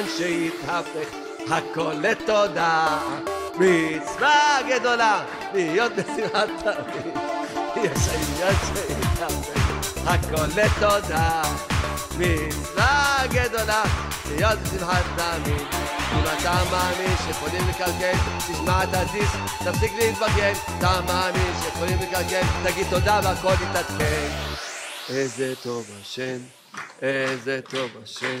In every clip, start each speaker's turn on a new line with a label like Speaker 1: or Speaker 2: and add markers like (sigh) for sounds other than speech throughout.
Speaker 1: עניין שהתהפך הכל לתודה. מצווה גדולה להיות בשמחת תמיד יש עניין שהתהפך הכל לתודה. מצווה גדולה להיות בשמחת תמיד אם אתה מאמין שיכולים לקלקל תשמע את הדיסק תפסיק להתבגן. אתה מאמין שיכולים לקלקל תגיד תודה והכל יתעדכן. איזה טוב השם איזה טוב השם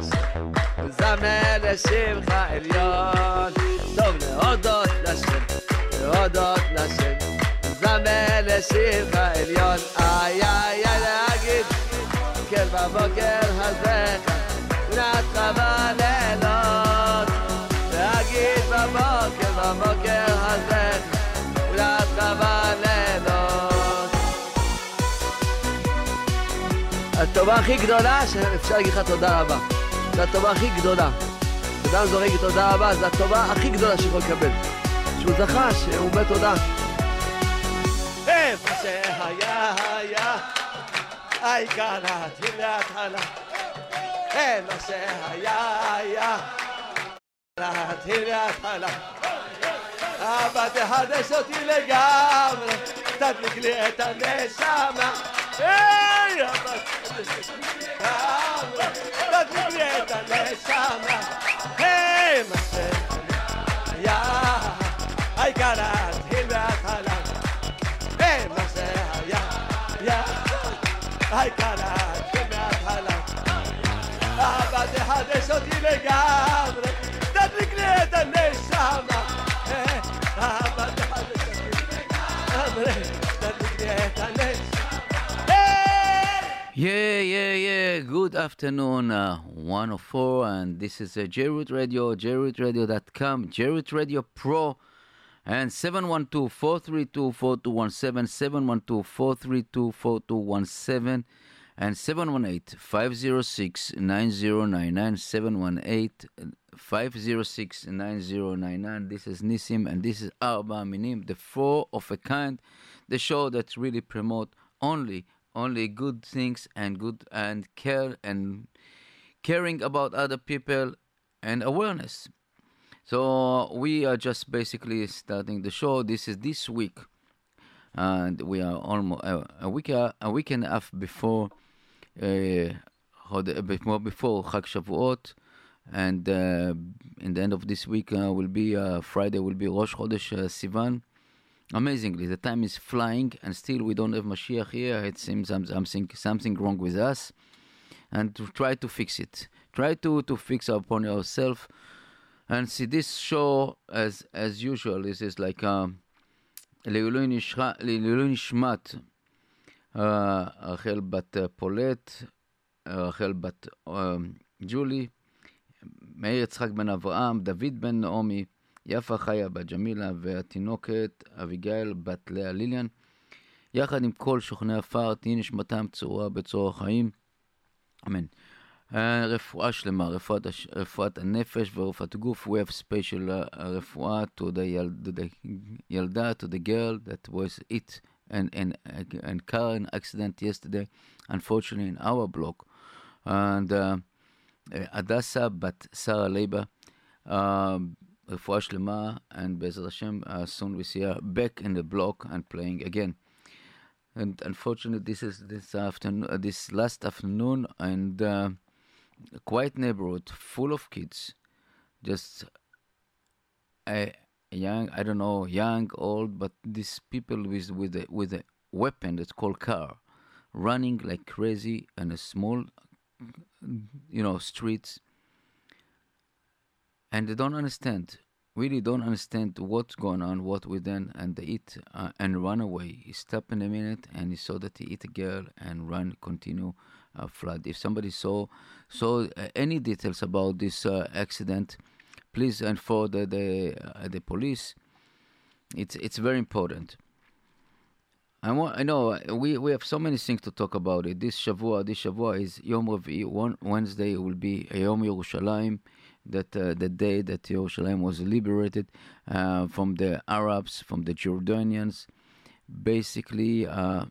Speaker 1: זמר לשמך עליון. טוב להודות לשם, להודות לשם. זמר לשמך עליון. איי איי איי להגיד, כן בבוקר הזה, ונתך בלילות. להגיד בבוקר, בבוקר הזה, ונתך בלילות. הטובה הכי גדולה שאפשר להגיד לך תודה רבה. זו הטובה הכי גדולה. אדם זורק תודה רבה, זו הטובה הכי גדולה שיכול לקבל. שהוא זכה, שהוא אומר תודה. איפה שהיה היה, העיקר להתחיל להתחלה. איפה שהיה היה, להתחיל להתחלה. אבא תחדש אותי לגמרי, תדליק לי את הנשמה. היי, אבא תחדש אותי לגמרי, תדליק לי את הנשמה. היי, מה שהיה, העיקר להתחיל מההתחלה. היי, מה שהיה, היה, העיקר להתחיל מההתחלה. אבא תחדש אותי לגמרי, תדליק לי את הנשמה.
Speaker 2: Yeah, yeah, yeah. Good afternoon, uh, 104, and this is uh, JRoot Radio, jrootradio.com, JRoot Radio Pro, and 712 432 4217, 712 432 4217, and 718 506 9099, 718 506 9099. This is Nissim, and this is Arba Minim, the four of a kind, the show that really promote only only good things and good and care and caring about other people and awareness. So we are just basically starting the show. This is this week, and we are almost uh, a week uh, a week and a half before uh, before Chag Shavuot, and uh, in the end of this week uh, will be uh, Friday will be Rosh Chodesh uh, Sivan, Amazingly, the time is flying, and still we don't have Mashiach here. It seems some- something something wrong with us, and to try to fix it. Try to to fix upon yourself, and see this show as as usual. This is like um, לעילוי נשח- לעילוי נשמת אה, רחל בת אה, פולט, אה, רחל בת אה, ג'ולי, מאיר יצחק בן אברהם, דוד בן נעמי, יפה חיה בת ג'מילה והתינוקת אביגיל בת לאה ליליאן, יחד עם כל שוכני עפר, תהי נשמתם צרורה בצרור החיים, אמן. אה, רפואה שלמה, רפואת, הש- רפואת הנפש ורפואת גוף. We have special רפואה to the, ילדה, to the girl that was hit and, and, and car an accident yesterday, unfortunately in our block. And הדסה בת שרה לייבה, רפואה שלמה, and בעזרת השם, uh, soon we see her back in the block and playing again. And unfortunately, this is this afternoon, uh, this last afternoon, and uh, a quiet neighborhood full of kids, just a young, I don't know, young, old, but these people with with a, with a weapon that's called car, running like crazy in a small, you know, streets, and they don't understand. Really don't understand what's going on, what with them, and they eat uh, and run away. He stopped in a minute and he saw that he eat a girl and run, continue uh, flood. If somebody saw saw uh, any details about this uh, accident, please inform the the, uh, the police. It's it's very important. I want. I know we, we have so many things to talk about it. This Shavua, this Shavua is Yom Revi'i. One Wednesday will be Yom Yerushalayim, that uh, the day that Jerusalem was liberated uh, from the Arabs, from the Jordanians. Basically, uh,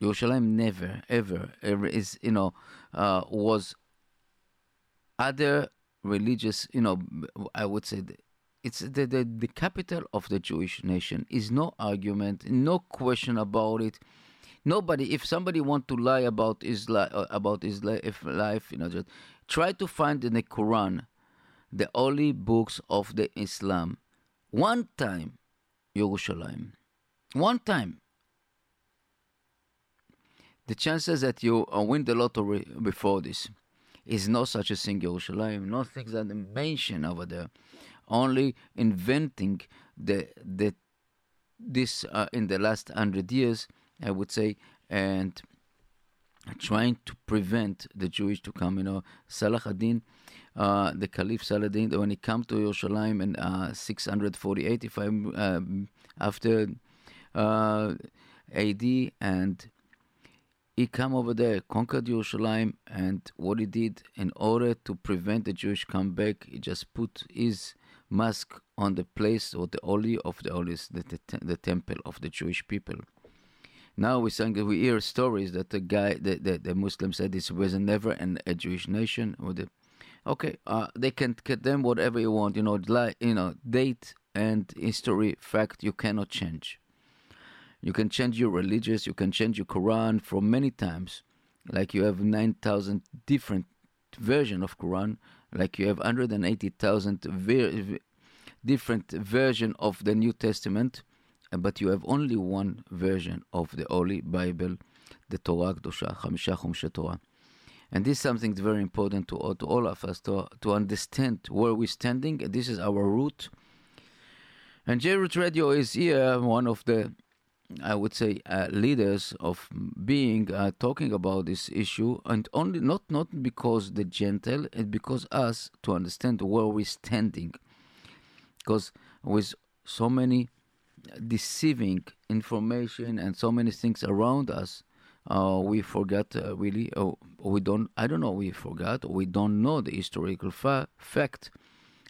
Speaker 2: Yerushalayim never, ever, ever is you know uh, was other religious. You know, I would say. it's the, the, the capital of the Jewish nation. Is no argument, no question about it. Nobody, if somebody want to lie about li- uh, about li- if life, you know, just try to find in the Quran, the holy books of the Islam, one time, Yerushalayim, one time. The chances that you uh, win the lottery before this is no such a thing, Yerushalayim. No things that they mention over there only inventing the the this uh, in the last hundred years, I would say, and trying to prevent the Jewish to come. You know, Salah ad-Din, uh, the Caliph Saladin, when he came to Yerushalayim in uh, 648, if I'm um, after uh, AD, and he came over there, conquered Yerushalayim, and what he did in order to prevent the Jewish comeback, he just put his mask on the place or the holy of the holies, the, the, the temple of the Jewish people. Now we sang, we hear stories that the guy, the, the, the Muslim said this was never an, a Jewish nation. Or the, okay, uh, they can condemn whatever you want, you know, like, you know, date and history, fact, you cannot change. You can change your religious, you can change your Quran from many times. Like you have 9,000 different version of Quran, like you have 180,000 ver- different version of the New Testament, but you have only one version of the Holy Bible, the Torah Kedusha, Chamisha Chumshe Torah. And this is something very important to all, to all of us to, to understand where we're standing. This is our root. And J-Root Radio is here, one of the I would say, uh, leaders of being uh, talking about this issue, and only not not because the gentle, and because us to understand where we're standing, because with so many deceiving information and so many things around us, uh, we forget uh, really, oh, we don't, I don't know, we forgot, we don't know the historical fa- fact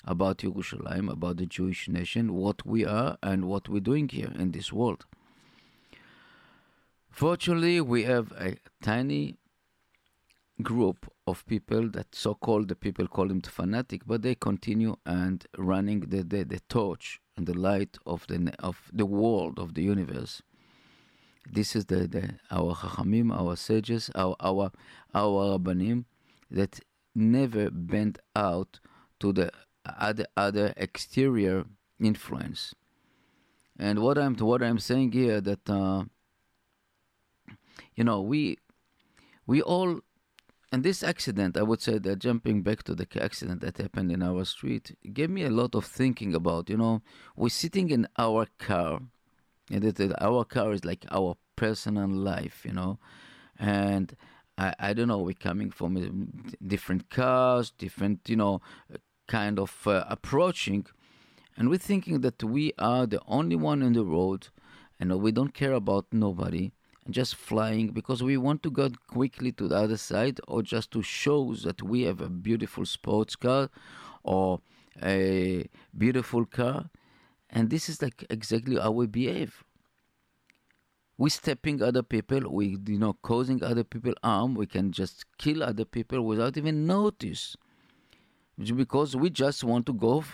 Speaker 2: about Yerushalayim, about the Jewish nation, what we are and what we're doing here in this world. Fortunately, we have a tiny group of people that so-called the people call them the fanatic, but they continue and running the, the, the torch and the light of the of the world of the universe. This is the, the our chachamim, our sages, our our our rabbanim that never bent out to the other other exterior influence. And what I'm what I'm saying here that. Uh, you know, we we all and this accident, I would say that jumping back to the accident that happened in our street gave me a lot of thinking about, you know, we're sitting in our car, and it, our car is like our personal life, you know, and I, I don't know, we're coming from uh, different cars, different, you know, kind of uh, approaching, and we're thinking that we are the only one in the road, and we don't care about nobody and just flying because we want to go quickly to the other side or just to show that we have a beautiful sports car or a beautiful car and this is like exactly how we behave we stepping other people we you know causing other people harm we can just kill other people without even notice because we just want to go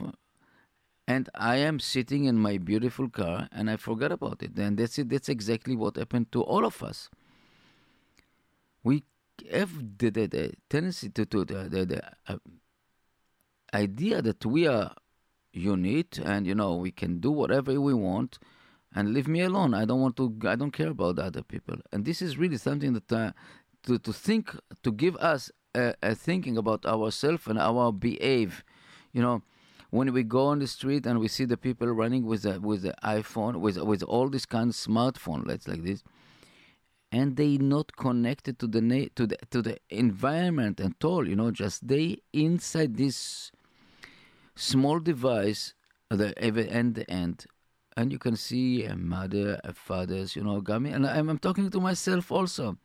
Speaker 2: and I am sitting in my beautiful car and I forgot about it. And that's it. That's exactly what happened to all of us. We have the, the, the tendency to, to the, the, the uh, idea that we are unit, and you know we can do whatever we want, and leave me alone. I don't want to. I don't care about other people. And this is really something that uh, to to think to give us a, a thinking about ourselves and our behave. You know, when we go on the street and we see the people running with a with the iPhone with with all these kind of smartphone, let's like this, and they not connected to the na- to the to the environment at all. You know, just they inside this small device, the end the end, and you can see a mother, a father's, you know, gummy, and I'm, I'm talking to myself also.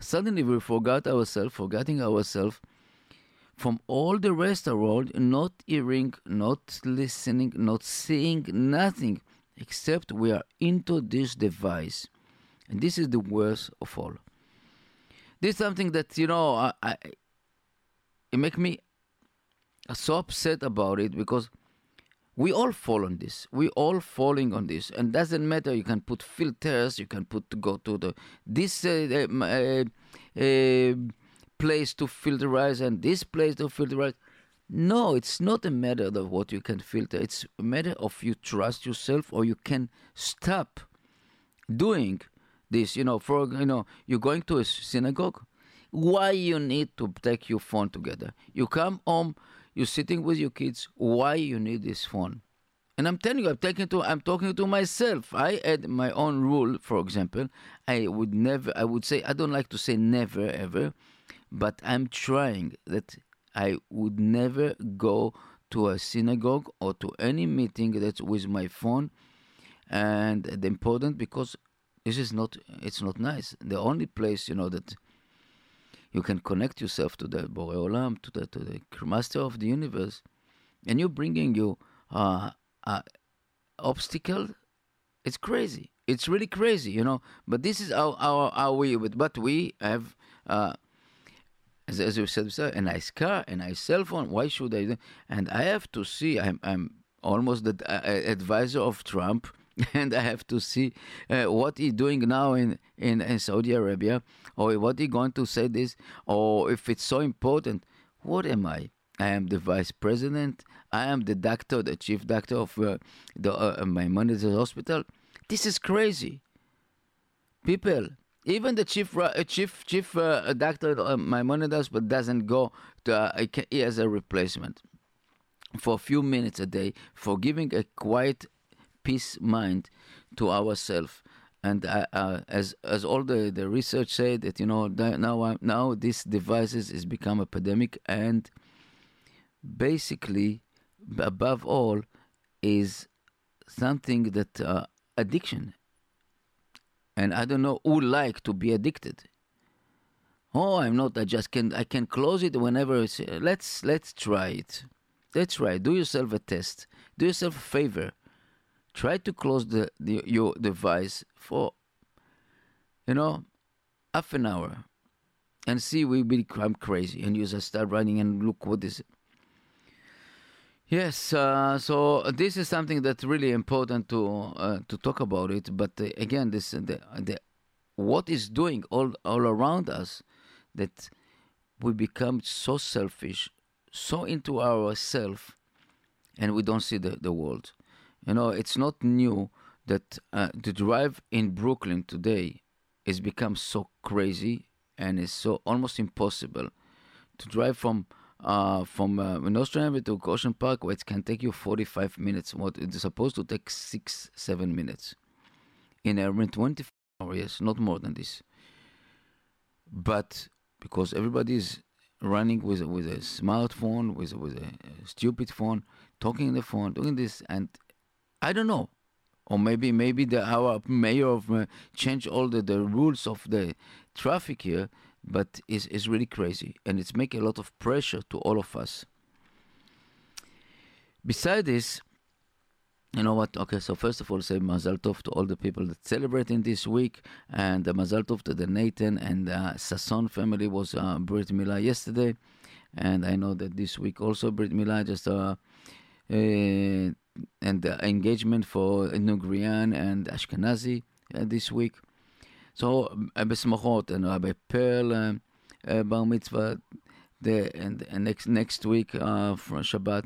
Speaker 2: Suddenly we forgot ourselves, forgetting ourselves from all the rest of the world, not hearing, not listening, not seeing, nothing, except we are into this device. And this is the worst of all. This is something that, you know, I, I it make me so upset about it because we all fall on this. We all falling on this, and doesn't matter. You can put filters. You can put go to the this uh, uh, uh, place to filterize and this place to filterize. No, it's not a matter of what you can filter. It's a matter of you trust yourself or you can stop doing this. You know, for you know, you're going to a synagogue. Why you need to take your phone together? You come home you're sitting with your kids. Why you need this phone? And I'm telling you, I'm talking to I'm talking to myself. I had my own rule, for example. I would never I would say I don't like to say never ever, but I'm trying that I would never go to a synagogue or to any meeting that's with my phone and the important because this is not it's not nice. The only place, you know, that you can connect yourself to the Borei Olam, to the to the Master of the Universe, and you're bringing you uh, uh, obstacle. It's crazy. It's really crazy, you know. But this is our our, our. But but we have. Uh, as, as you said, a nice car, a nice cell phone. Why should I? And I have to see. I'm, I'm almost the uh, advisor of Trump (laughs) and I have to see uh, what he's doing now in, in, in Saudi Arabia, or what he going to say this, or if it's so important. What am I? I am the vice president. I am the doctor, the chief doctor of uh, the uh, Maimonides Hospital. This is crazy. People, even the chief uh, chief chief uh, doctor of Maimonides but doesn't go to. Uh, he has a replacement for a few minutes a day for giving a quiet peace mind to ourselves. And uh, uh, as as all the, the research said that you know now uh, now these devices is become epidemic and basically above all is something that uh, addiction. And I don't know who like to be addicted. Oh, I'm not. I just can. I can close it whenever. It's, let's let's try it. Let's try. Do yourself a test. Do yourself a favor try to close the, the your device for you know half an hour and see we become crazy. And you just start running and look what is it. Yes uh, so this is something that's really important to uh, to talk about it. But uh, again this the, the what is doing all all around us that we become so selfish so into ourselves and we don't see the, the world you know, it's not new that uh, the drive in Brooklyn today has become so crazy and it's so almost impossible to drive from uh, from uh, Nostrand Avenue to Ocean Park, where it can take you 45 minutes. What it's supposed to take six, seven minutes in a 24 hours, not more than this. But because everybody is running with with a smartphone, with with a stupid phone, talking on the phone, doing this, and I don't know. Or maybe maybe the our mayor of uh, change all the, the rules of the traffic here, but it's, it's really crazy and it's making a lot of pressure to all of us. Beside this, you know what? Okay, so first of all, say Mazal Tov to all the people that celebrating this week, and uh, Mazal Tov to the Nathan and uh, Sasson family was uh, Brit Milah yesterday, and I know that this week also Brit Milah just uh, uh and the engagement for Nugrian and Ashkenazi uh, this week. So בשמחות, and Rabbi Pearl uh, uh, bar mitzvah, the and, and next next week uh, from Shabbat.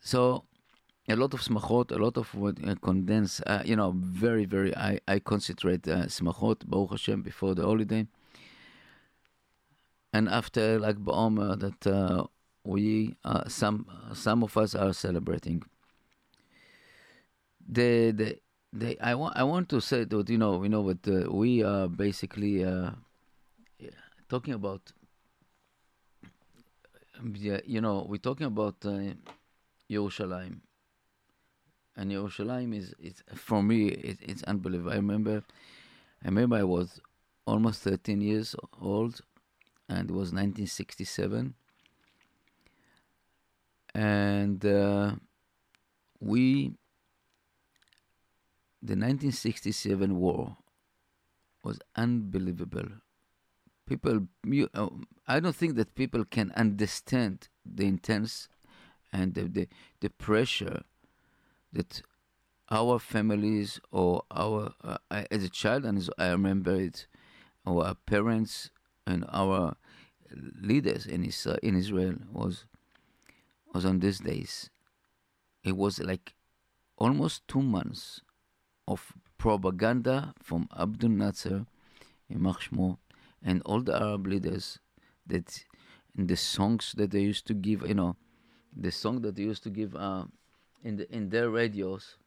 Speaker 2: so a lot of smachot, a lot of what uh, condense, uh, you know, very, very, I, I concentrate uh, smachot, Baruch Hashem, before the holiday. And after like Ba'omer, that uh, we, uh, some, some of us are celebrating. The, the, the, I want, I want to say that, you know, we know what uh, we are basically uh, talking about, you know, we're talking about uh, Yerushalayim and Yerushalayim is, is for me it, it's unbelievable. I remember, I remember I was almost 13 years old, and it was 1967, and uh, we the 1967 war was unbelievable. People, you, uh, I don't think that people can understand the intense and the, the, the pressure that our families or our uh, as a child and as I remember it, our parents and our leaders in Israel, in Israel was was on these days. It was like almost two months of propaganda from Abdul Nasser, Imach and all the Arab leaders that the songs that they used to give, you know, the song that they used to give uh, in the, in their radios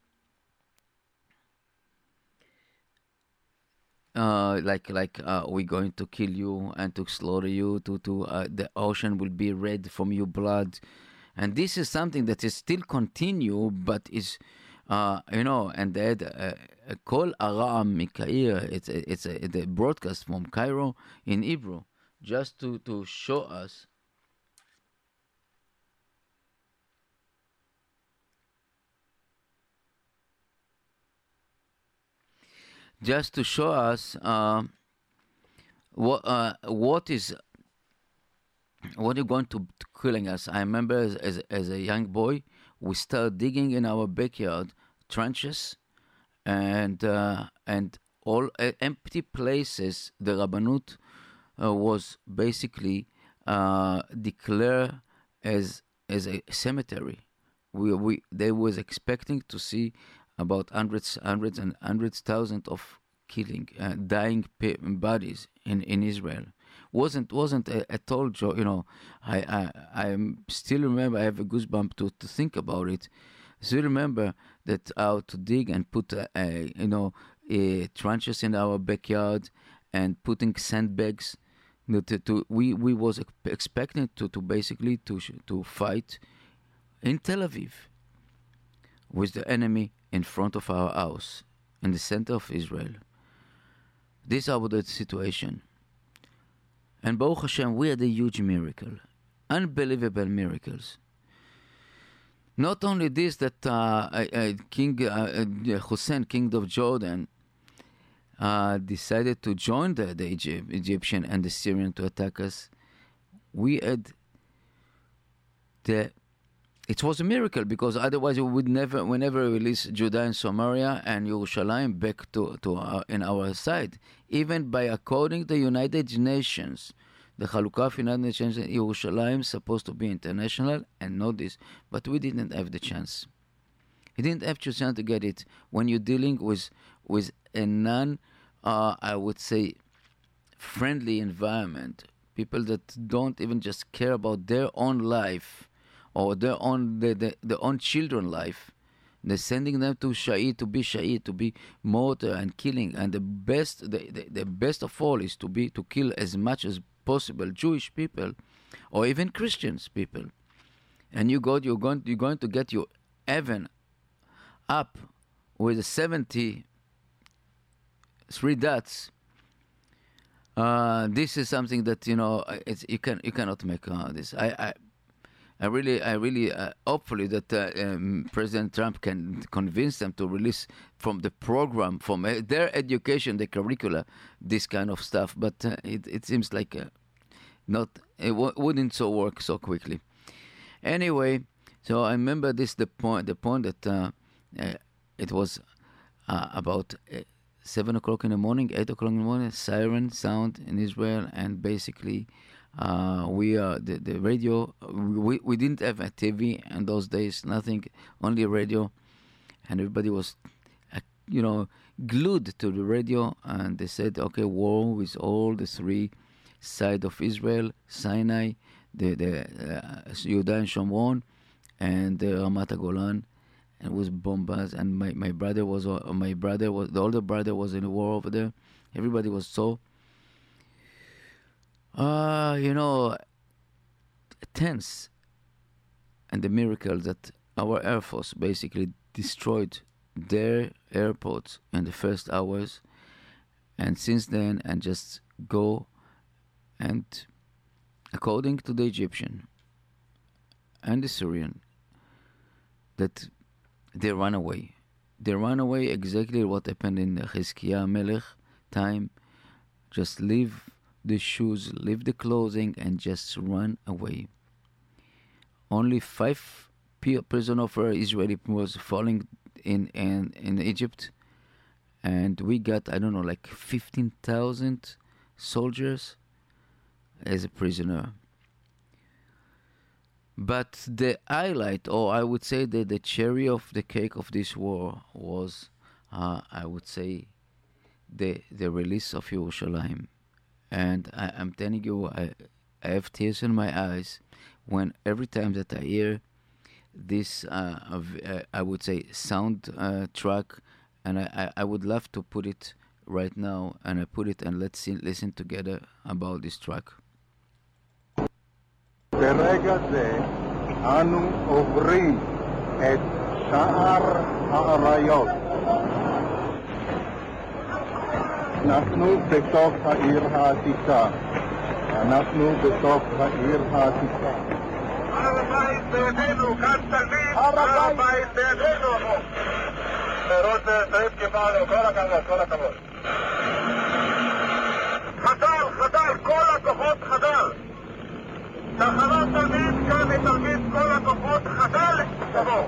Speaker 2: uh, like like uh, we're going to kill you and to slaughter you to to uh, the ocean will be red from your blood and this is something that is still continue but is uh, you know and they had uh, a call aram mikair it's a, it's a, the broadcast from cairo in hebrew just to to show us just to show us uh, what uh, what is what are going to, to killing us. I remember as, as, as a young boy, we started digging in our backyard trenches, and uh, and all uh, empty places. The Rabbanut uh, was basically uh, declared as as a cemetery. We we they was expecting to see about hundreds, hundreds and hundreds thousands of killing, uh, dying bodies in, in Israel. Wasn't wasn't at all joke. You know, I I I still remember. I have a goosebump to to think about it. Still remember that how to dig and put uh, you know trenches in our backyard and putting sandbags. To, to, we we was expecting to, to basically to to fight in Tel Aviv with the enemy in front of our house, in the center of Israel. This is the situation. And Baruch Hashem, we had a huge miracle, unbelievable miracles. Not only this, that uh, uh, King uh, Hussein, king of Jordan, uh, decided to join the, the Egypt, Egyptian and the Syrian to attack us. We had the it was a miracle because otherwise we would never, we never release Judah and Samaria and Yerushalayim back to, to our, in our side. Even by according the United Nations, the Chalukah of United Nations, Yerushalayim is supposed to be international and know this, but we didn't have the chance. We didn't have the chance to get it when you're dealing with with a non, uh, I would say, friendly environment. People that don't even just care about their own life or their own their, their, their own children life. They're sending them to Shahid to be Shahid, to be murder and killing. And the best, the, the, the best of all is to be to kill as much as possible Jewish people, or even Christians people. And you go, you're going, you're going to get your heaven up with 70 three dots. Uh, this is something that you know you can you cannot make uh, this. I, I I really, I really, uh, hopefully that uh, um, President Trump can convince them to release from the program, from uh, their education, the curricula, this kind of stuff. But uh, it, it seems like uh, not, it w- wouldn't so work so quickly. Anyway, so I remember this the point, the point that uh, it was about seven o'clock in the morning, eight o'clock in the morning, siren sound in Israel, and basically Uh, we uh, the the radio. We we didn't have a TV in those days. Nothing, only radio, and everybody was, uh, you know, glued to the radio. And they said, okay, war with all the three side of Israel, Sinai, the the uh, and Shomron, and the Ramat Golan, and was bombas. And my, my brother was uh, my brother was the older brother was in the war over there. Everybody was so, uh, you know, tense. And the miracle that our air force basically destroyed their airport in the first hours, and since then, and just go and according to the Egyptian and the Syrian, that they run away. They run away exactly what happened in the Chizkiah Melech time. Just leave the shoes, leave the clothing, and just run away. Only five prison of Israeli was falling in, in in Egypt, and we got I don't know like fifteen thousand soldiers as a prisoner. But the highlight, or I would say that the cherry of the cake of this war was, uh, I would say, the the release of Yerushalayim And I, am telling you, I, I have tears in my eyes when every time that I hear this, uh, uh, I would say, sound uh, track, and I, I, would love to put it right now, and I put it and let's see, listen together about this track.
Speaker 3: ברגע זה אנו עוברים את שער האריות. אנחנו בתוך העיר העתיקה. אנחנו בתוך העיר העתיקה. הר הבית בידינו, כאן תלמיד, הר הבית בידינו. רות סעיד קיבלנו, כל הכבוד, כל הכבוד. חדל, חדל, כל הכוחות חדל. תחנת תלמיד כאן מתלמיד כל הכוחות חדל תבוא.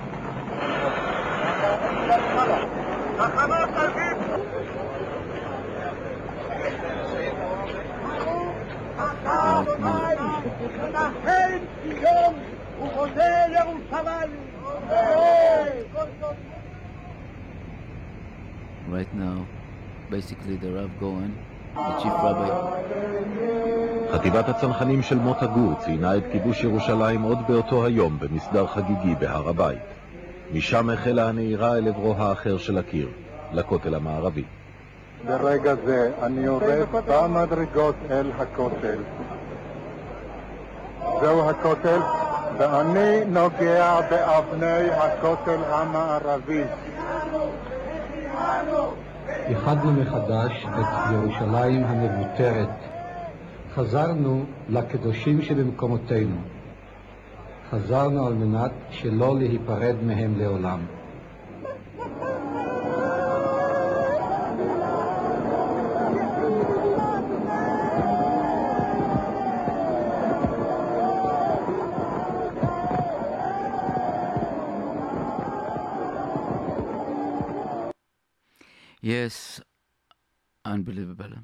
Speaker 3: תחנת תלמיד
Speaker 2: Right now, basically the Rav Goen, the chief rabbi,
Speaker 4: חטיבת הצנחנים של מוטה גור ציינה את כיבוש ירושלים עוד באותו היום במסדר חגיגי בהר הבית. משם החלה הנהירה אל עברו האחר של הקיר, לכותל המערבי.
Speaker 3: ברגע זה אני יורד במדרגות אל הכותל. זהו הכותל, ואני נוגע באבני הכותל המערבי.
Speaker 5: איחדנו מחדש את ירושלים המבוטרת חזרנו לקדושים שבמקומותינו. חזרנו על מנת שלא להיפרד מהם לעולם.
Speaker 2: Yes, unbelievable.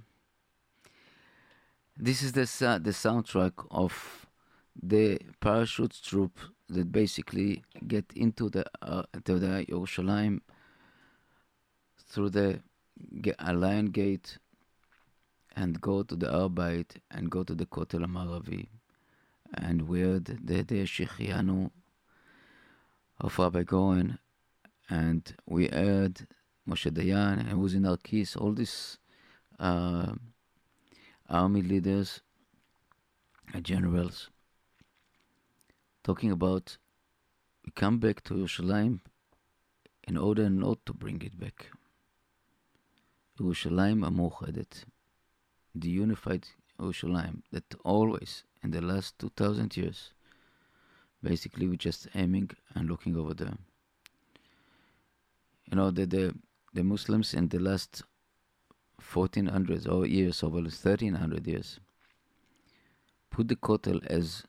Speaker 2: This is the the soundtrack of the parachute troop that basically get into the uh, to the Yerushalayim through the Lion Gate and go to the Arbeit and go to the Kotel Maravi and where the, the Shechianu of Rabbi Goren and we heard Moshe Dayan, and was all these uh, army leaders, uh, generals, talking about we come back to Yerushalayim in order not to bring it back. Yerushalayim Amuchadet, the unified Yerushalayim that always, in the last 2000 years, basically we're just aiming and looking over there. You know, the, the the Muslims in the last 1400 or years, over 1300 years, put the kotel as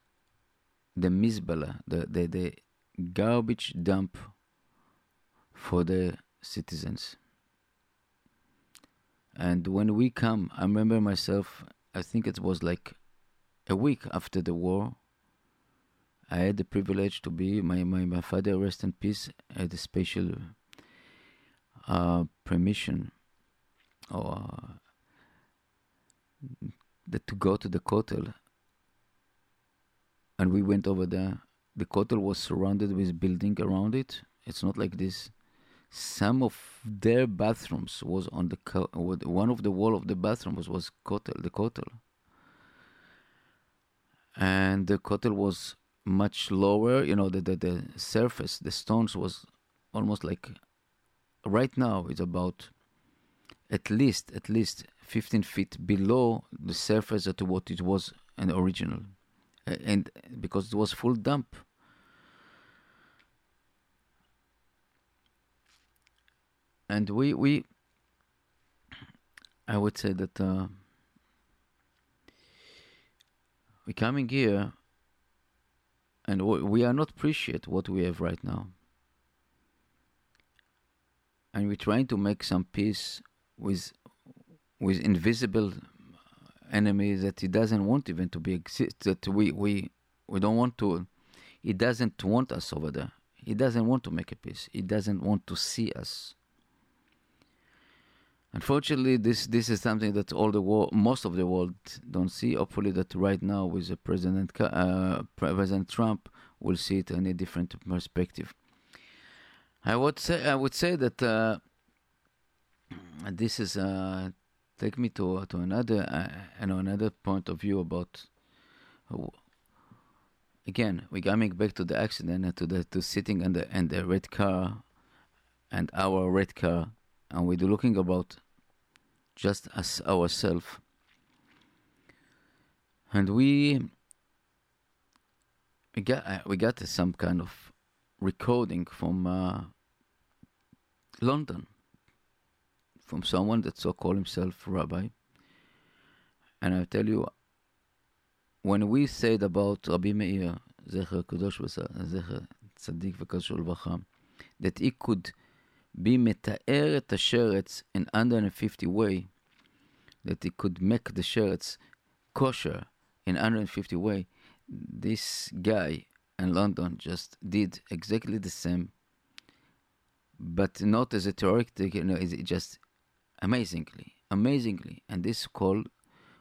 Speaker 2: the mizbala, the, the, the garbage dump for the citizens. And when we come, I remember myself, I think it was like a week after the war, I had the privilege to be my my, my father rest in peace had a special uh, permission or that to go to the kotel. And we went over there. The kotel was surrounded with building around it. It's not like this. Some of their bathrooms was on the co- one of the wall of the bathroom was was kotel the kotel. And the kotel was much lower you know the, the the surface the stones was almost like right now it's about at least at least 15 feet below the surface of what it was the original. And because it was full dump. And we we i would say that uh, we coming here and we are not appreciate what we have right now and we're trying to make some peace with with invisible enemies that he doesn't want even to be exist that we we we don't want to he doesn't want us over there. He doesn't want to make a peace. He doesn't want to see us. Unfortunately this this is something that all the world most of the world don't see. Hopefully that right now with the president uh, president trump will see it in a different perspective I would say I would say that uh, this is uh, take me to to another uh, another point of view about again we coming back to the accident and to the to sitting in the in the red car and our red car and we're looking about just as ourselves and we we got uh, we got some kind of recording from uh, London from someone that so called himself rabbi. And I tell you, when we said about Rabbi Meir, Zecher Kadosh Zecher Tzaddik that he could be metaer את השרץ in 150 way, that he could make the sheretz kosher in 150 way, this guy and London just did exactly the same, but not as a theoretic, you know, it's just amazingly, amazingly. And this is called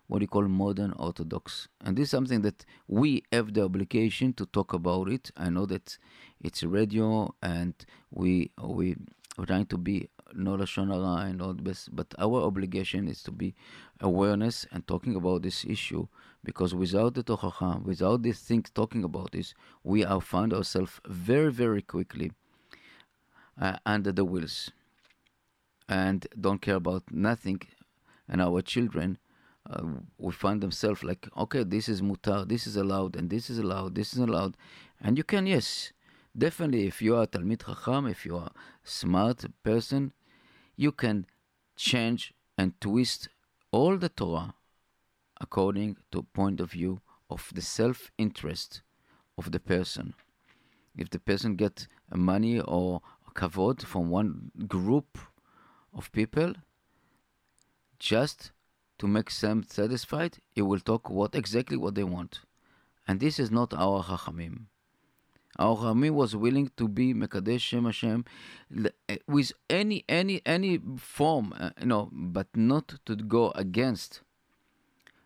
Speaker 2: what you call modern Orthodox. And this is something that we have the obligation to talk about it. I know that it's radio and we we are trying to be no lashon hara and all the best, but our obligation is to be awareness and talking about this issue because without the tochacha, without these things talking about this, we are find ourselves very very quickly uh, under the wheels and don't care about nothing, and our children. Uh, we find themselves like, okay, this is mutar, this is allowed, and this is allowed, this is allowed, and you can, yes, definitely, if you are talmid chacham, if you are smart person, you can change and twist all the Torah according to point of view of the self-interest of the person. If the person get money or kavod from one group of people, just to make them satisfied, he will talk what exactly what they want, and this is not our chachamim. Our Chami was willing to be Mekadesh Shem Hashem eh, with any any any form, uh, you know, but not to go against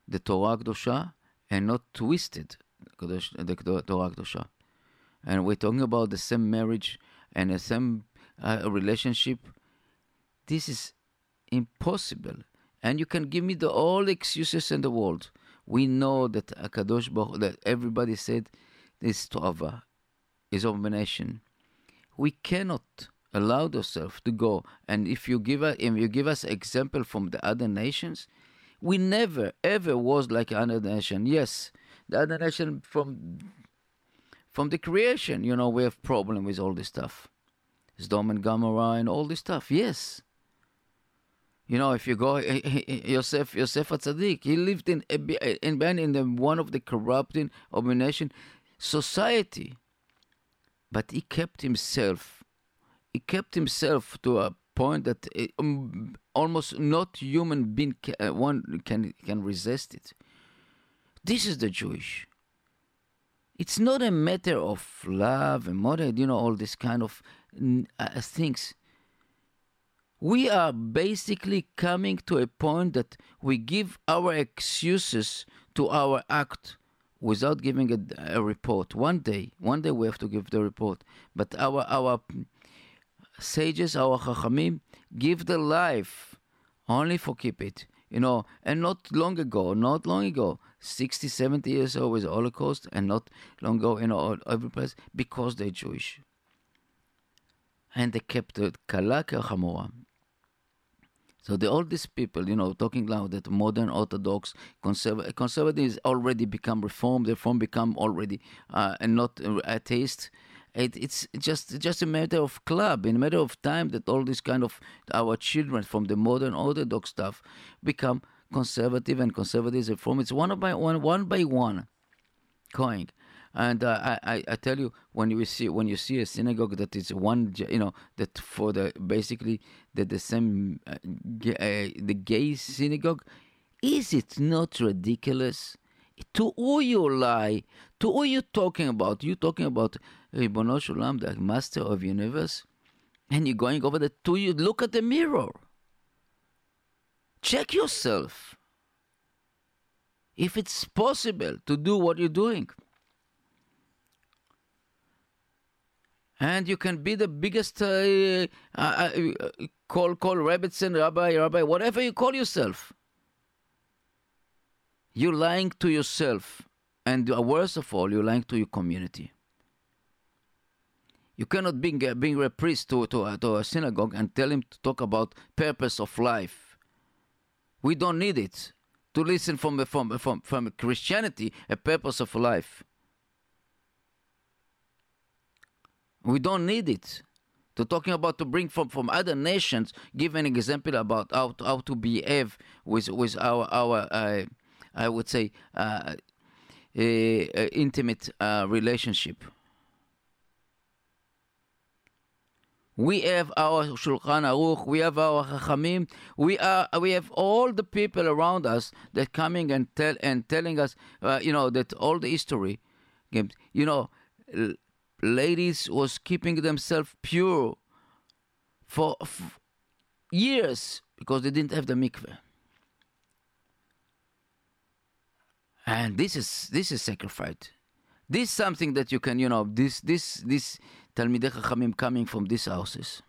Speaker 2: the Torah Kedosha and not twisted the Torah Kedosha. And we're talking about the same marriage and the same uh, relationship. This is impossible. And you can give me the all excuses in the world. We know that Akadosh Baruch, that everybody said this Tova is abomination. We cannot allow ourselves to go. And if you give us, if you give us example from the other nations, we never ever was like another nation. Yes, the other nation from from the creation, you know, we have problem with all this stuff, Sodom and Gomorrah and all this stuff. Yes. You know, if you go, eh, eh, eh, Yosef, Yosef Atzadik, he lived in in in the one of the corrupting abomination society but he kept himself. He kept himself to a point that it, um, almost not human being uh, one can can resist it. This is the Jewish. It's not a matter of love and more, you know, all this kind of uh, things. We are basically coming to a point that we give our excuses to our act without giving a, a, report. One day, one day we have to give the report. But our our sages, our chachamim, give the life only for keep it. You know, and not long ago, not long ago, 60, 70 years ago was Holocaust, and not long ago, you know, every place, because they're Jewish. And they kept it, kala chamora. So the, all these people, you know, talking now that modern Orthodox conserv- conservatives already become reformed, reform become already uh, and not atheist. It, it's just just a matter of club, in a matter of time that all this kind of our children from the modern Orthodox stuff become conservative and conservatives reform. It's one by one, one by one, going. And uh, I, I tell you, when you see when you see a synagogue that is one, you know, that for the basically the the same uh, uh, the gay synagogue, is it not ridiculous? To who you lie? To who you talking about? You talking about Ribono Shulam, the Master of Universe, and you're going over the to you. Look at the mirror. Check yourself. If it's possible to do what you're doing. and you can be the biggest uh, uh, uh, call call Rebbitzin, rabbi, rabbi, whatever you call yourself. You're lying to yourself, and uh, worst of all, you're lying to your community. You cannot bring, uh, bring a priest to, to, uh, to a synagogue and tell him to talk about purpose of life. We don't need it to listen from, from, from, from Christianity, a purpose of life. We don't need it. To talking about to bring from, from other nations, give an example about how to, how to behave with with our our uh, I would say uh, a, a intimate uh, relationship. We have our Shulchan Aruch, we have our Chachamim, we are we have all the people around us that coming and tell and telling us, uh, you know, that all the history, you know, ladies was keeping themselves pure for f- years because they didn't have the mikveh. And this is this is sacrifice. This is something that you can, you know, this this this Talmidei Chachamim coming from these houses.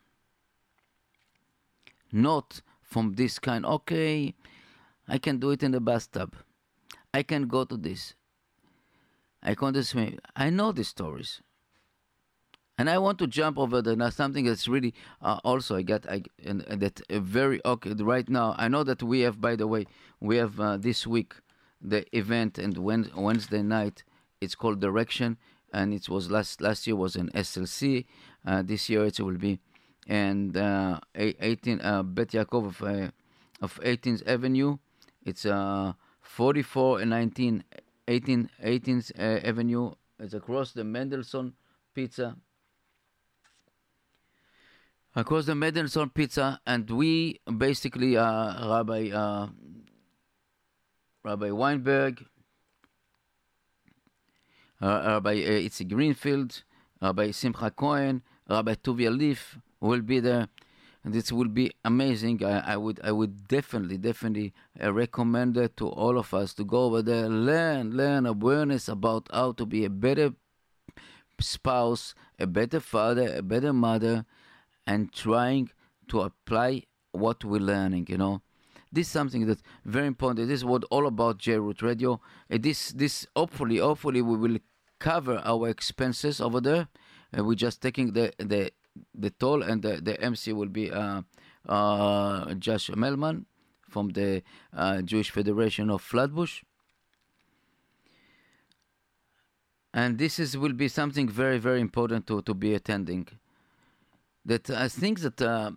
Speaker 2: Not from this kind, okay, I can do it in the bathtub. I can go to this. I can do this. I know these stories. And I want to jump over the now something that's really uh, also I got I and, and that uh, very okay right now. I know that we have, by the way, we have uh, this week the event and when, Wednesday night. It's called Direction, and it was last last year was in SLC. Uh, this year it will be and uh, 18 uh, Bet Yaakov of uh, of 18th Avenue. It's uh 44 and 19 18 18th uh, Avenue. It's across the Mendelssohn Pizza across the Mendelssohn Pizza, and we basically uh, Rabbi uh, Rabbi Weinberg, uh, Rabbi uh, Itzi Greenfield, Rabbi Simcha Cohen, Rabbi Tuvia Leaf will be there. And this will be amazing. I, I would I would definitely definitely uh, recommend it to all of us to go over there, learn learn awareness about how to be a better spouse, a better father, a better mother, and trying to apply what we're learning, you know. This is something that's very important. This is what all about JRoot Radio. Uh, this, this hopefully, hopefully we will cover our expenses over there. Uh, we're just taking the the the toll, and the, the MC will be uh, uh, Josh Melman from the uh, Jewish Federation of Flatbush. And this is will be something very very important to, to be attending that I think that uh,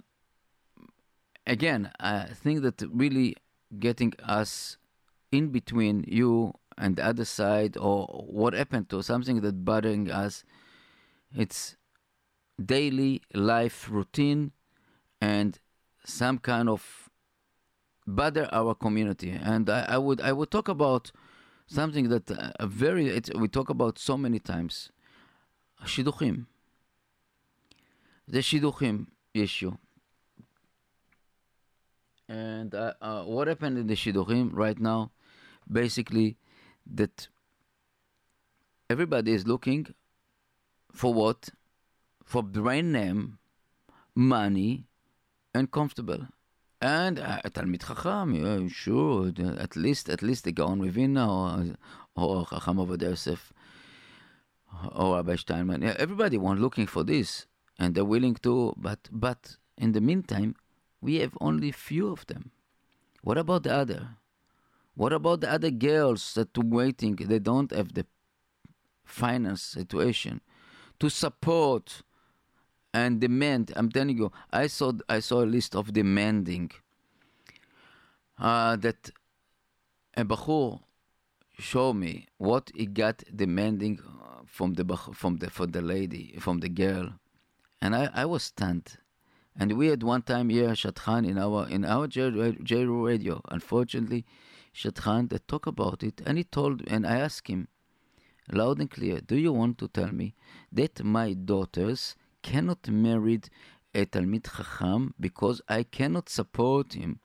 Speaker 2: again I think that really getting us in between you and the other side or what happened to something that bothering us it's daily life routine and some kind of bother our community and I, I would I would talk about something that uh, a very it's, we talk about so many times. השידוכים. The שידוכים issue. And uh, uh, what happened in the Shidduchim right now, basically, that everybody is looking for what? For brand name, money, and comfortable. And uh, Talmid Chacham, yeah, sure, uh, at least, at least the Gaon Rivina or, or Chacham over there, or Rabbi Steinman. Yeah, everybody want looking for this, and they're willing to. But but in the meantime, we have only few of them. What about the other? What about the other girls that are waiting? They don't have the finance situation to support and demand. I'm telling you, I saw I saw a list of demanding uh, that a bachur show me what he got demanding uh, from the from the for the lady from the girl, and I, I was stunned. And we had one time here Shadchan in our in our J, radio. Unfortunately, Shadchan that talk about it, and he told and I asked him loud and clear, do you want to tell me that my daughters cannot marry a Talmid Chacham because I cannot support him.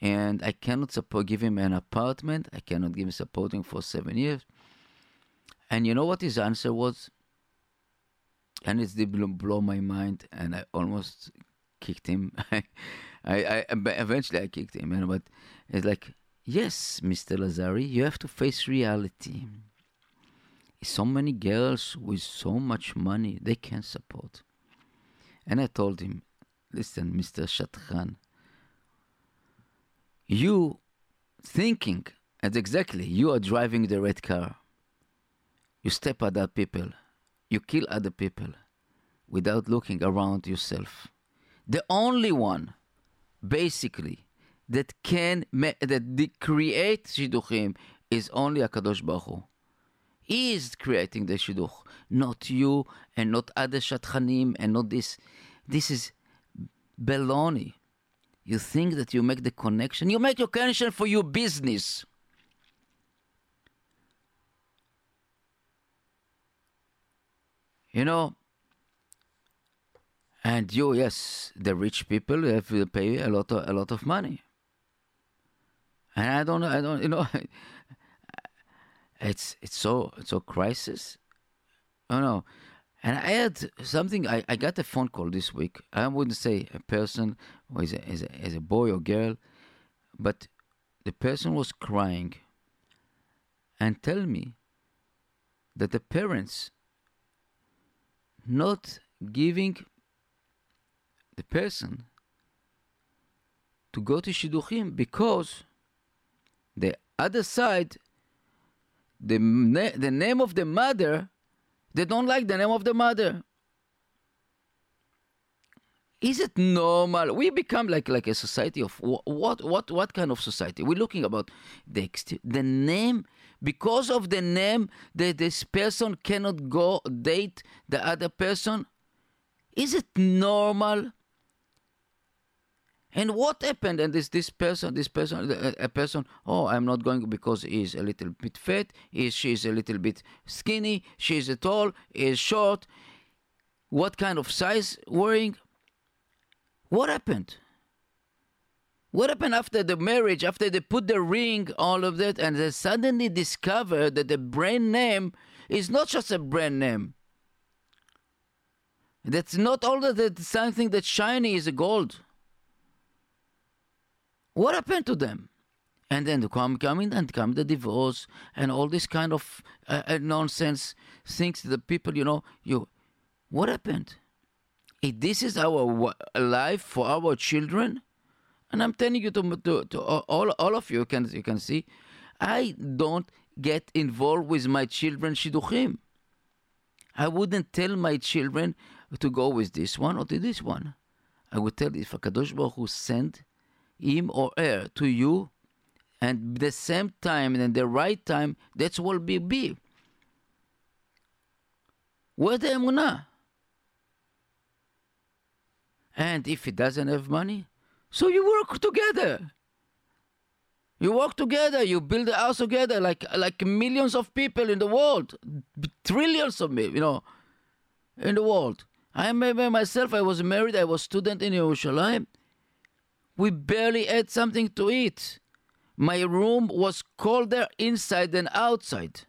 Speaker 2: And I cannot support, give him an apartment. I cannot give him supporting for seven years. And you know what his answer was? And it did blow, my mind, and I almost kicked him. (laughs) I, I, eventually I kicked him, but it's like, yes, Mr. Lazari, you have to face reality so many girls with so much money they can't support. And I told him, listen, Mr. Shadchan, you thinking, and exactly, you are driving the red car. You step other people, you kill other people without looking around yourself. The only one, basically, that can that create shidduchim is only Akadosh Baruch Hu. He is creating the shidduch, not you and not other shatchanim and not this. This is baloney. You think that you make the connection. You make your connection for your business. You know, and you, yes, the rich people have to pay a lot of a lot of money. And I don't, I don't, you know, (laughs) it's it's so it's so crisis. Oh no. And I had something. I, I got a phone call this week. I wouldn't say a person or is a, is a, is a boy or girl, but the person was crying and tell me that the parents not giving the person to go to shidduchim because the other side the, na- the name of the mother, they don't like the name of the mother. Is it normal? We become like like a society of what what what kind of society? We're looking about the the name because of the name that this person cannot go date the other person. Is it normal? And what happened? And this this person, this person, a, person. Oh, I'm not going because he's a little bit fat. Is she's a little bit skinny. She's a tall. Is short. What kind of size wearing? What happened? What happened after the marriage? After they put the ring, all of that, and they suddenly discover that the brand name is not just a brand name. That's not all that something that's shiny is gold. What happened to them? And then the come coming and come the divorce and all this kind of uh, uh, nonsense things. The people, you know, you, what happened? If this is our life for our children, and I'm telling you to, to, to all, all of you can you can see, I don't get involved with my children shidduchim. I wouldn't tell my children to go with this one or to this one. I would tell if a Kadosh Baruch Hu sent him or her to you, and the same time and the right time, that's what will be be. Where the emunah? And if he doesn't have money, so you work together. You work together. You build a house together, like like millions of people in the world, trillions of me, you know, in the world. I remember myself. I was married. I was student in Jerusalem. We barely had something to eat. My room was colder inside than outside.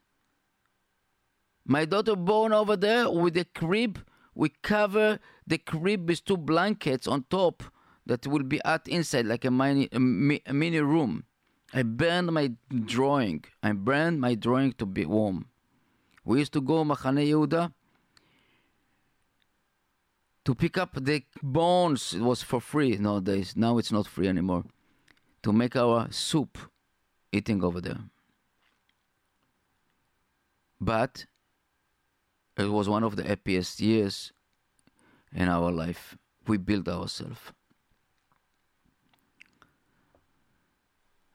Speaker 2: My daughter born over there with a crib. We cover the crib with two blankets on top that will be at inside like a mini, a mini room. I burned my drawing. I burned my drawing to be warm. We used to go Machane Yehuda to pick up the bones. It was for free nowadays. Now it's not free anymore. To make our soup, eating over there. But it was one of the happiest years in our life. We built ourselves.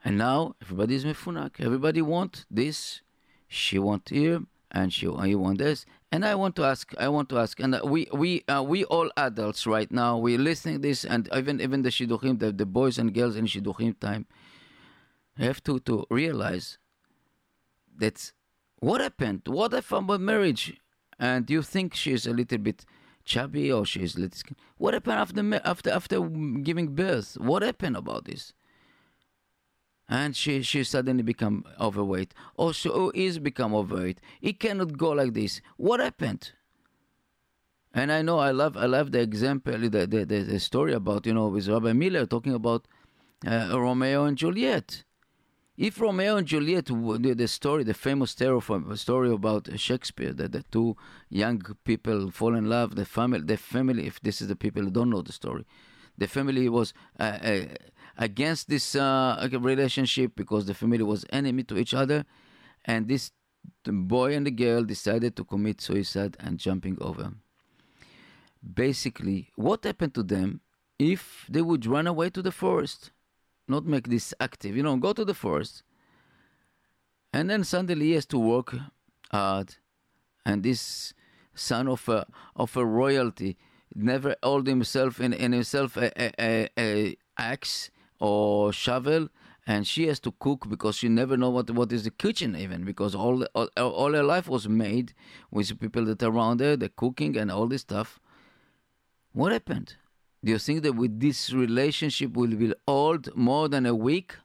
Speaker 2: And now everybody is mefunak. Everybody want this. She want here, and she I want this. And I want to ask. I want to ask. And uh, we we uh, we all adults right now. We listening this, and even even the shidduchim, the, the boys and girls in shidduchim time, have to to realize that what happened. What happened with marriage? And you think she's a little bit chubby or she's little. What happened after after after giving birth? What happened about this? And she she suddenly become overweight or she is become overweight. It cannot go like this. What happened? And i know i love i love the example the the, the, story about you know with rabbi miller talking about uh, romeo and juliet. If romeo and juliet the, the story the famous story about shakespeare that the two young people fall in love the family the family if this is the people who don't know the story the family was uh, uh, against this uh, relationship because the family was enemy to each other, and this boy and the girl decided to commit suicide and jumping over. Basically, what happened to them if they would run away to the forest, not make this active, you know, go to the forest, and then suddenly he has to work hard, and this son of a of a royalty never hold himself in, in himself a, a, a, a axe or shovel and she has to cook because she never know what what is the kitchen even because all all, all her life was made with people that around her the cooking and all this stuff. What happened? Do you think that with this relationship will be old more than a week?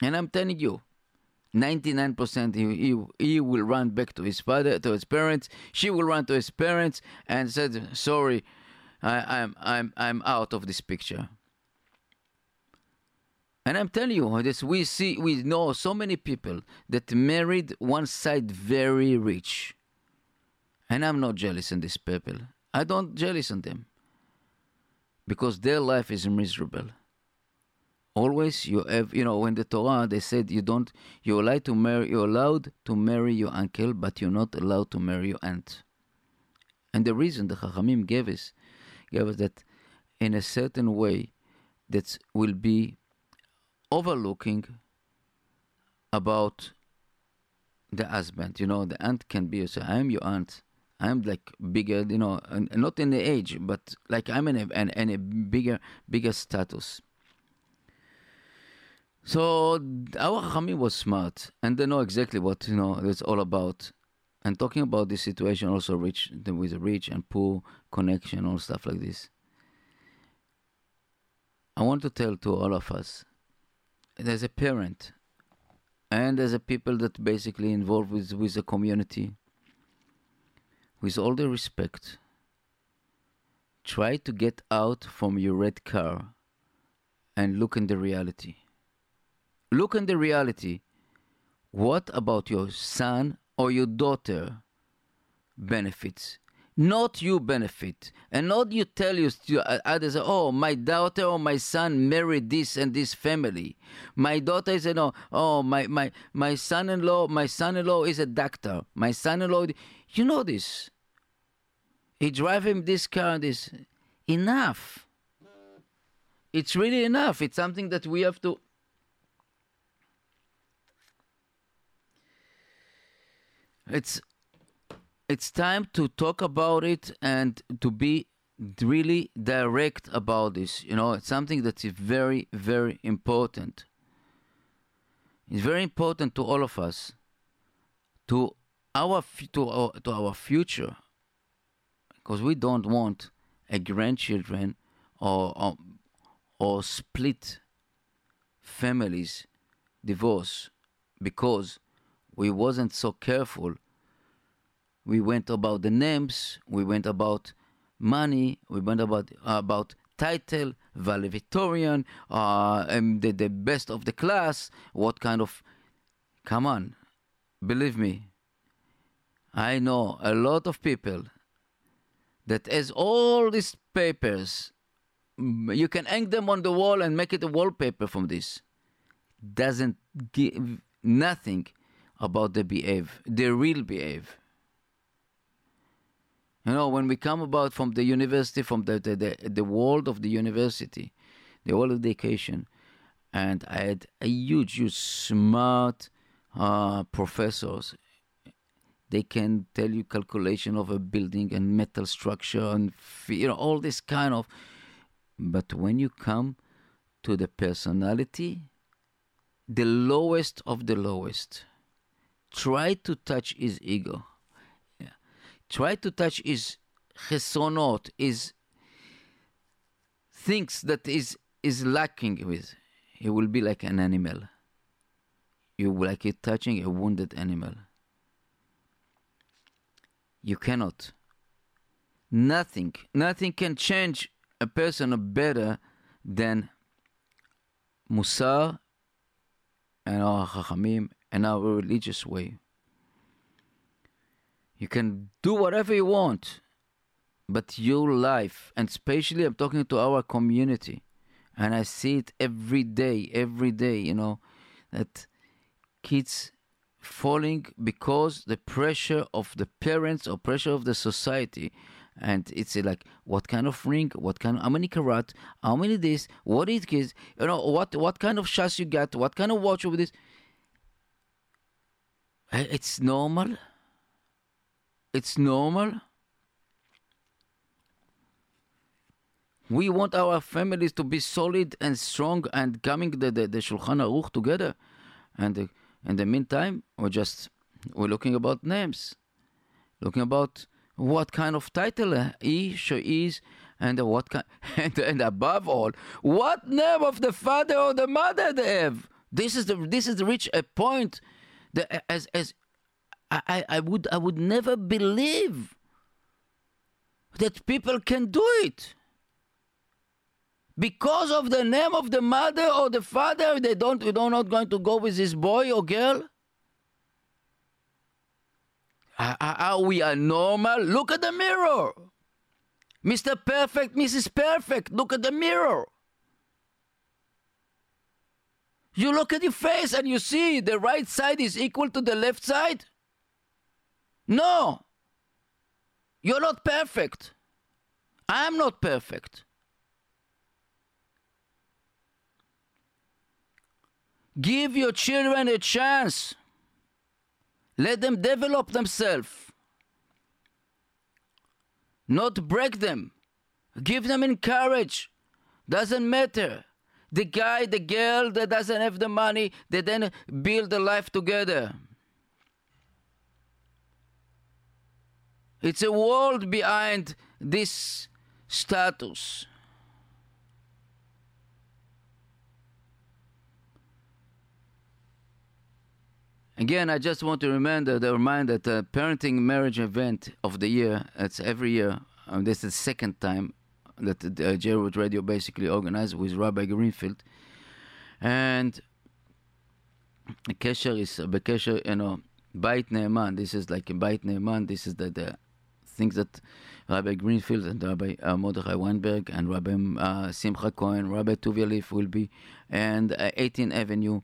Speaker 2: And i'm telling you 99% he, he, he will run back to his father to his parents. She will run to his parents and said sorry I, I'm I'm I'm out of this picture and I'm telling you, this we see, we know so many people that married one side very rich. And I'm not jealous in these people. I don't jealous on them. Because their life is miserable. Always you have, you know, when the Torah they said you don't, you're allowed to marry, you're allowed to marry your uncle, but you're not allowed to marry your aunt. And the reason the Chachamim gave us, gave us that in a certain way that will be overlooking about the husband. You know, the aunt can be, say, I'm your aunt. I'm like bigger, you know, and not in the age, but like I'm in a, in a bigger, bigger status. So our Chachamim was smart, and they know exactly what you know it's all about. And talking about this situation, also rich with the rich and poor connection, all stuff like this. I want to tell to all of us there's a parent and there's a people that basically involved with with the community. With all the respect try to get out from your red car and look in the reality. Look in the reality. What about your son or your daughter benefits not you benefit and not you tell you uh, others oh my daughter or my son married this and this family. My daughter is you know oh my my my son-in-law my son-in-law is a doctor. My son-in-law you know this. He drive him this car and this enough. It's really enough. It's something that we have to it's it's time to talk about it and to be really direct about this. You know, it's something that is very, very important. It's very important to all of us, to our to our, to our future, because we don't want a grandchildren or or, or split families divorce because we wasn't so careful we went about the names we went about money we went about about title valedictorian uh and the, the best of the class. What kind of come on believe me i know a lot of people that has all these papers you can hang them on the wall and make it a wallpaper from this. Doesn't give nothing about the behave the real behave you know when we come about from the university from the the, the, the world of the university the world of education and i had a huge huge smart uh, professors they can tell you calculation of a building and metal structure and you know all this kind of but when you come to the personality, the lowest of the lowest, try to touch his ego. Try to touch his chesonot, his things that is is lacking with. He will be like an animal. You will like it touching a wounded animal. You cannot. Nothing, nothing can change a person better than Musar and our Chachamim and our religious way. You can do whatever you want, but your life, and especially I'm talking to our community, and I see it every day, every day, you know, that kids falling because the pressure of the parents or pressure of the society and it's like what kind of ring, what kind, how many karat, how many this, what is, you know, what what kind of shas you got, what kind of watch over this. Eh, It's normal. It's normal. We want our families to be solid and strong and coming the, the, the Shulchan Aruch together. And uh, in the meantime, we're just, we're looking about names. Looking about what kind of title he, she is, and what kind, (laughs) and, and above all, what name of the father or the mother they have. This is the this is the reach a point that as as I, I, would I would never believe that people can do it. Because of the name of the mother or the father, they don't they don't going to go with this boy or girl. Are we are normal? Look at the mirror. Mr. Perfect, Mrs. Perfect, look at the mirror. You look at your face and you see the right side is equal to the left side? No. You're not perfect. I'm not perfect. Give your children a chance. Let them develop themselves. Not break them. Give them encourage. Doesn't matter. The guy, the girl that doesn't have the money, they then build a life together. It's a world behind this status. Again, I just want to remind uh, the remind that the parenting marriage event of the year. It's every year. Um, this is the second time that the uh, Radio basically organized with Rabbi Greenfield, and Kesher is uh, Bekesher, you know, Beit Neiman. This is like a Beit Neiman. This is the, the things that Rabbi Greenfield and Rabbi uh, Mordechai Weinberg and Rabbi uh, Simcha Cohen, Rabbi Tuvia Leaf will be, and uh, 18th Avenue,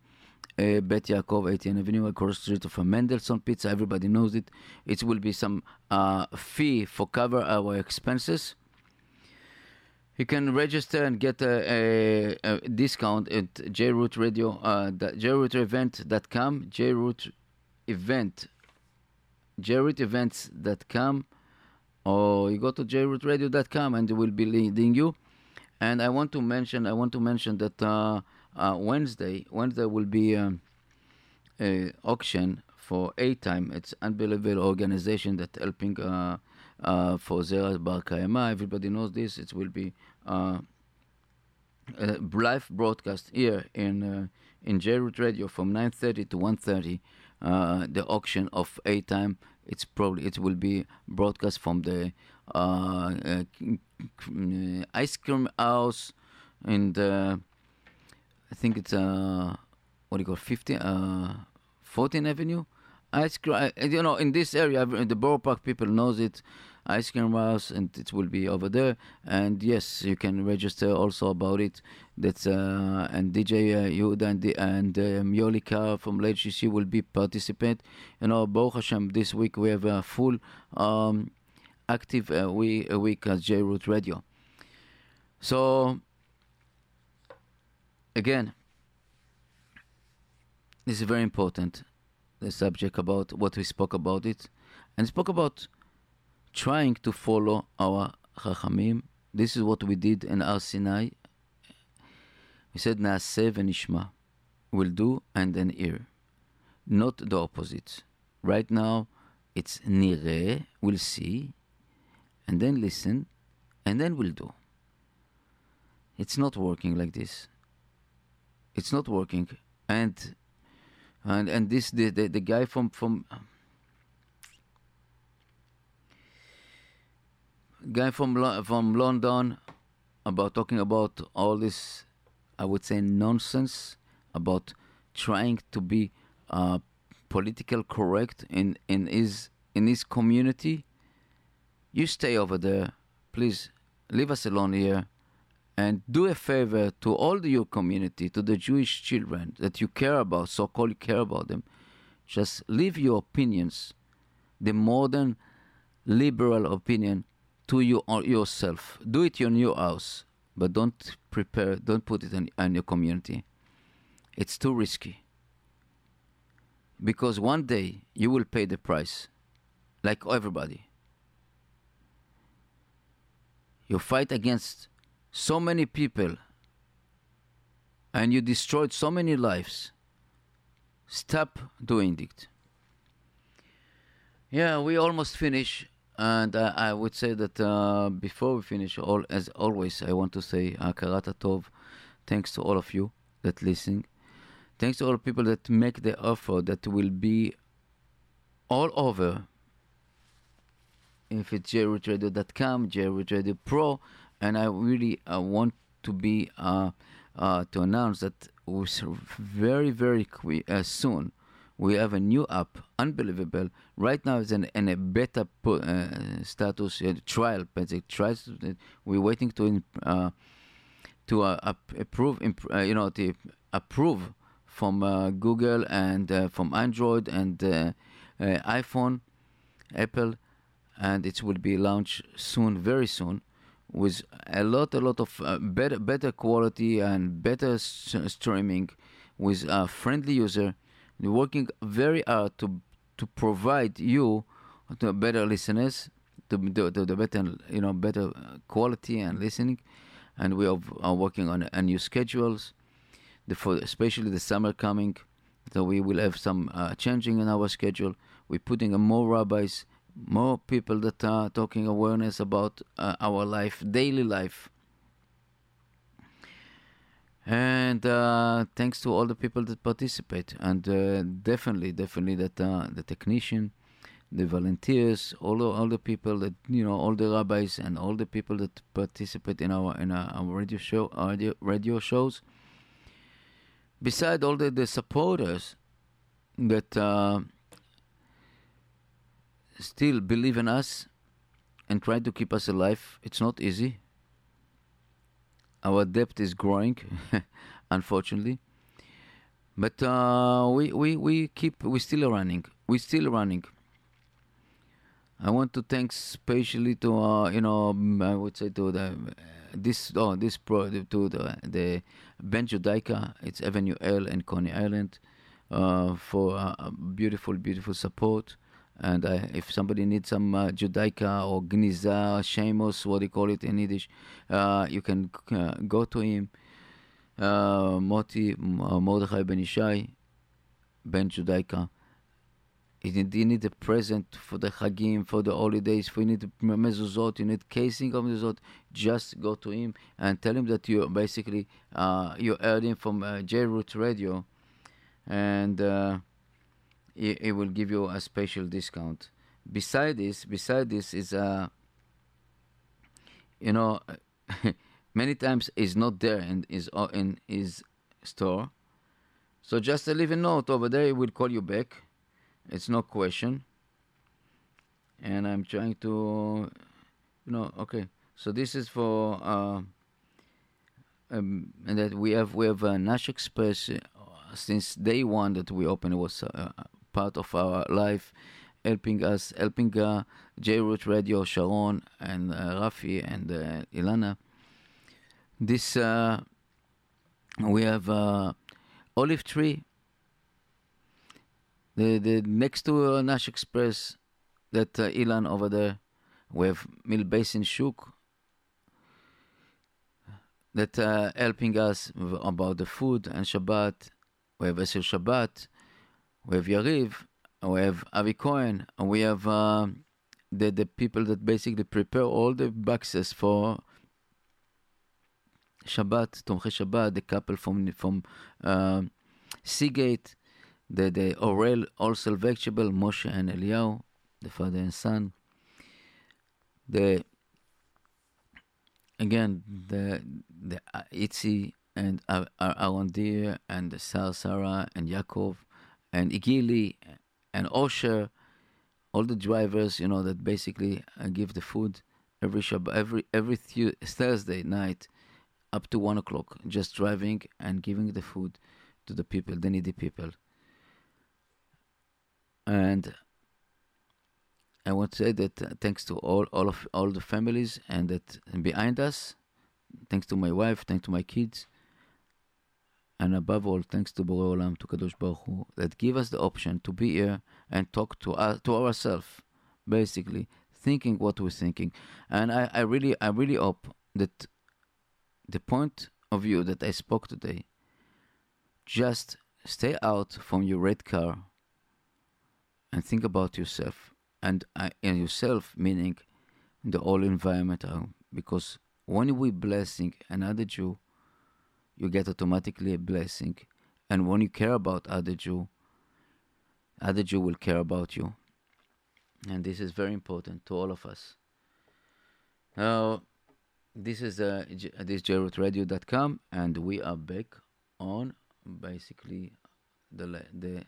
Speaker 2: uh, Bet Yaakov, 18th Avenue, across the street of Mendelssohn Pizza. Everybody knows it. It will be some uh, fee for cover our expenses. You can register and get a, a, a discount at jroot radio, uh, jrootevent.com, jroot event, jrootevents.com, or you go to jrootradio.com and it will be leading you. And I want to mention, I want to mention that uh, uh, Wednesday, Wednesday will be um, uh, auction for A Time. It's unbelievable organization that helping uh, uh, for Zera Bar Kaima. Everybody knows this. It will be uh, a live broadcast here in uh, in JRoot Radio from 9:30 to 1:30. Uh, the auction of A Time. It's probably it will be broadcast from the uh, uh, ice cream house and the I think it's uh what do you call 50 uh 14th Avenue. Ice cream you know in this area the borough park people knows it ice cream house and it will be over there and yes you can register also about it that's uh and DJ uh, and the, and um, Yoli Kar from Late will be participant. you know Baruch Hashem this week we have a full um active uh, we a week at J Root Radio so again, this is very important. The subject about what we spoke about it, and spoke about trying to follow our Chachamim. This is what we did in Ar Sinai. We said Naaseh v'nishma, we'll do and then hear, not the opposite. Right now, it's nireh, we'll see, and then listen, and then we'll do. It's not working like this it's not working and and and this the the, the guy from from guy from from London about talking about all this I would say nonsense about trying to be uh, political correct in in his in his community you stay over there please leave us alone here and do a favor to all the, your community, to the Jewish children that you care about, so called you care about them. Just leave your opinions, the modern liberal opinion, to you or yourself. Do it in your new house, but don't prepare, don't put it in, in your community. It's too risky. Because one day you will pay the price, like everybody. You fight against so many people and you destroyed so many lives. Stop doing it. Yeah, we almost finish, and uh, I would say that uh, before we finish, all as always, I want to say uh, Tov. Thanks to all of you that listen. Thanks to all people that make the effort that will be all over. If it's jrootradio.com, Jroot Radio Pro, and I really uh, want to be uh, uh, to announce that we s- very very qui- uh, soon we have a new app, unbelievable. Right now it's in, in a beta uh, status, uh, trial, basic trial. We're waiting to uh, to uh, approve, imp- uh, you know, to approve from uh, Google and uh, from Android and uh, uh, iPhone, Apple, and it will be launched soon, very soon, with a lot, a lot of uh, better, better quality and better s- streaming, with a friendly user. We're working very hard to to provide you to better listeners, to the, better, you know, better uh, quality and listening, and we are, are working on a new schedules, the, for especially the summer coming. So we will have some uh, changing in our schedule. We're putting uh, more rabbis, more people that are talking awareness about uh, our life, daily life. And uh, thanks to all the people that participate, and uh, definitely, definitely that uh, the technician, the volunteers, all the, all the people that you know, all the rabbis and all the people that participate in our in our, radio show, radio radio shows. Beside all the, the supporters that uh, still believe in us and try to keep us alive, it's not easy. Our debt is growing, (laughs) unfortunately. But uh, we, we, we keep we still running. We still running. I want to thank especially to uh, you know mm, I would say to the uh, this oh this pro to the the Ben Judaica it's Avenue L and Coney Island uh, for uh, beautiful beautiful support and uh, if somebody needs some uh, Judaica or Gniza, Shamos, what do you call it in Yiddish, uh, you can uh, go to him, uh, Moti uh, Mordechai Ben Ishai, Ben Judaica. You need, a present for the Chagim, for the holidays, for you need mezuzot, you need casing of mezuzot. Just go to him and tell him that you basically you heard him from uh, J-Root Radio, and uh, he, he will give you a special discount. Beside this, beside this is a, you know, (laughs) many times is not there in his uh, in his store. So just leave a note over there. He will call you back. It's no question. And I'm trying to, you know, okay. So this is for, uh, um, and that we have we have uh, Nash Express uh, since day one that we opened. It was uh, part of our life, helping us, helping uh, J Root Radio, Sharon and uh, Rafi and uh, Ilana. This uh, we have uh, Olive Tree the the next to uh, Nash Express, that uh, Ilan over there, we have Mill Basin Shuk. That uh, helping us about the food and Shabbat. We have Esel Shabbat. We have Yariv. We have Avi Cohen. We have uh, the the people that basically prepare all the boxes for Shabbat, Tomche Shabbat. The couple from from uh, Seagate the the Orel also vegetable Moshe and Eliyahu, the father and son. The again the the Itzi and Ar- Ar- Aaron Deer and Sarah and Yaakov and Igili and Osher, all the drivers, you know, that basically uh, give the food every Shabbat, every every thu- Thursday night up to one o'clock, just driving and giving the food to the people, the needy people. And I want to say that uh, thanks to all, all of all the families and that behind us, thanks to my wife, thanks to my kids, and above all, thanks to Borei Olam, to Kadosh Baruch Hu, that give us the option to be here and talk to us, to ourselves, basically thinking what we're thinking. And I, I really, I really hope that the point of view that I spoke today, just stay out from your red car and think about yourself and uh, and yourself meaning the whole environment because when we blessing another Jew you get automatically a blessing. And when you care about other Jew other Jew will care about you. And this is very important to all of us. Now this is uh, this JRootRadio.com and we are back on basically the the